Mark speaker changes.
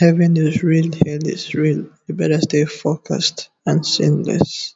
Speaker 1: Heaven is real hell is real, you better stay focused and sinless.